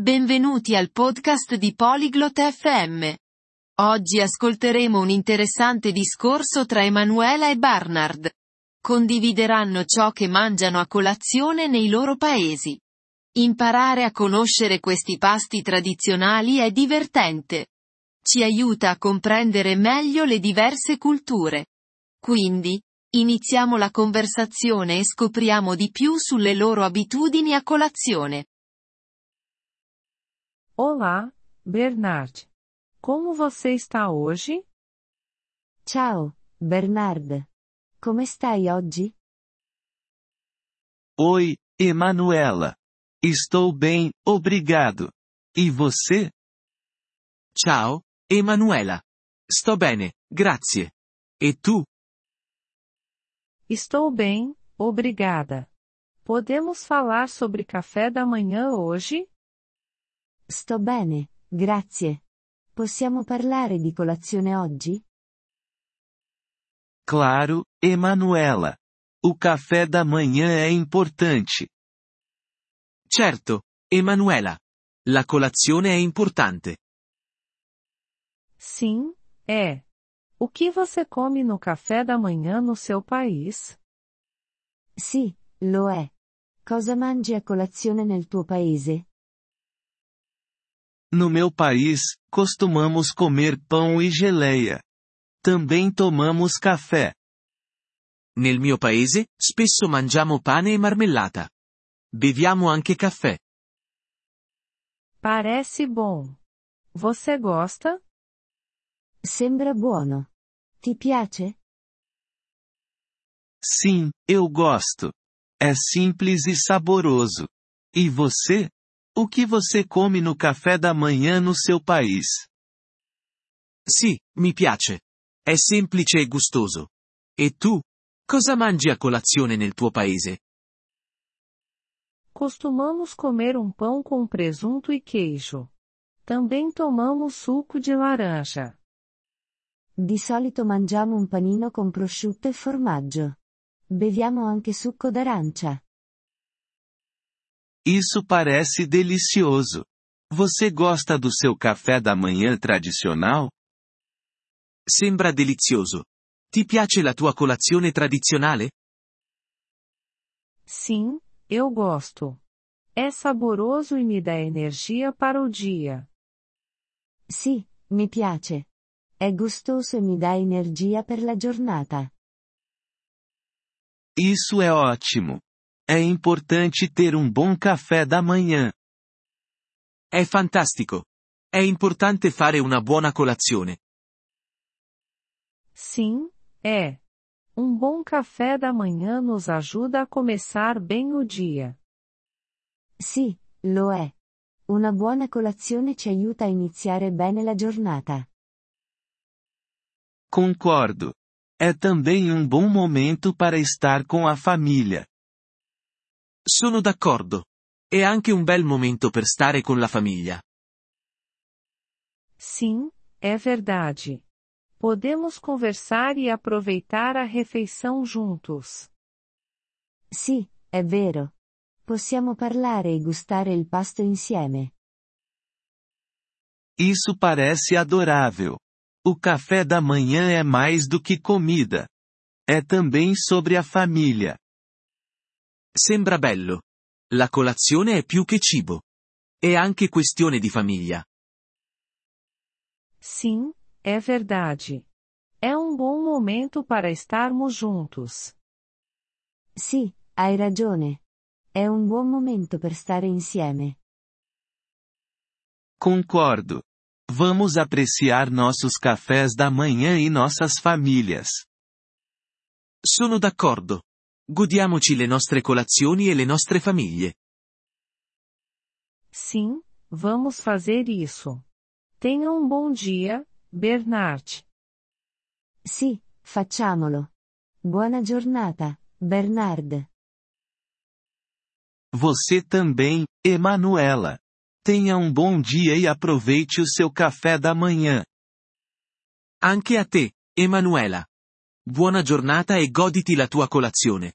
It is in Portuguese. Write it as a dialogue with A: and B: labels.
A: Benvenuti al podcast di Polyglot FM. Oggi ascolteremo un interessante discorso tra Emanuela e Barnard. Condivideranno ciò che mangiano a colazione nei loro paesi. Imparare a conoscere questi pasti tradizionali è divertente. Ci aiuta a comprendere meglio le diverse culture. Quindi, iniziamo la conversazione e scopriamo di più sulle loro abitudini a colazione.
B: Olá, Bernard. Como você está hoje?
C: Ciao, Bernard. Come stai oggi?
D: Oi, Emanuela. Estou bem, obrigado. E você?
E: Ciao, Emanuela. Sto bene, grazie. E tu?
B: Estou bem, obrigada. Podemos falar sobre café da manhã hoje?
C: Sto bene, grazie. Possiamo parlare di colazione oggi?
D: Claro, Emanuela. O café da manhã é importante.
E: Certo, Emanuela. La colazione è importante.
B: Sim, é. O que você come no café da manhã no seu país?
C: Sì, lo è. Cosa mangi a colazione nel tuo paese?
D: No meu país, costumamos comer pão e geleia. Também tomamos café.
E: Nel mio paese, spesso mangiamo pane e marmellata. Beviamo anche caffè.
B: Parece bom. Você gosta?
C: Sembra buono. Ti piace?
D: Sim, eu gosto. É simples e saboroso. E você? O que você come no café da manhã no seu país?
E: Sì, mi piace. È semplice e gustoso. E tu? Cosa mangi a colazione nel tuo paese?
B: Costumamos comer um pão com presunto e queijo. Também tomamos suco de laranja.
C: Di solito mangiamo un panino con prosciutto e formaggio. Beviamo anche succo d'arancia.
D: Isso parece delicioso. Você gosta do seu café da manhã tradicional?
E: Sembra delizioso. Ti piace la tua colazione tradizionale?
B: Sim, eu gosto. É saboroso e me dá energia para o dia.
C: Sì, mi piace. È gustoso e mi dà energia per la giornata.
D: Isso é ótimo. É importante ter um bom café da manhã.
E: È fantastico. È importante fare una buona colazione.
B: Sim, é. Um bom café da manhã nos ajuda a começar bem o dia.
C: Sì, lo è. Una buona colazione ci aiuta a iniziare bene la giornata.
D: Concordo. É também um bom momento para estar com a família.
E: Sono d'accordo. È anche un bel momento per stare con la famiglia.
B: Sim, é verdade. Podemos conversar e aproveitar a refeição juntos.
C: Sì, è vero. Possiamo parlare e gustare il pasto insieme.
D: Isso parece adorável. O café da manhã é mais do que comida. É também sobre a família.
E: Sembra bello. La colazione è più che cibo. È anche questione di famiglia.
B: Sim, é verdade. É um bom momento para estarmos juntos.
C: Sì, hai ragione. È un buon momento per stare insieme.
D: Concordo. Vamos apreciar nossos cafés da manhã e nossas famílias.
E: Sono d'accordo. Godiamoci le nostre colazioni e le nostre famiglie.
B: Sim, vamos fazer isso. Tenha um bom dia, Bernard.
C: Sì, facciamolo. Buona giornata, Bernard.
D: Você também, Emanuela. Tenha um bom dia e aproveite o seu café da manhã.
E: Anche a te, Emanuela. Buona giornata e goditi la tua colazione.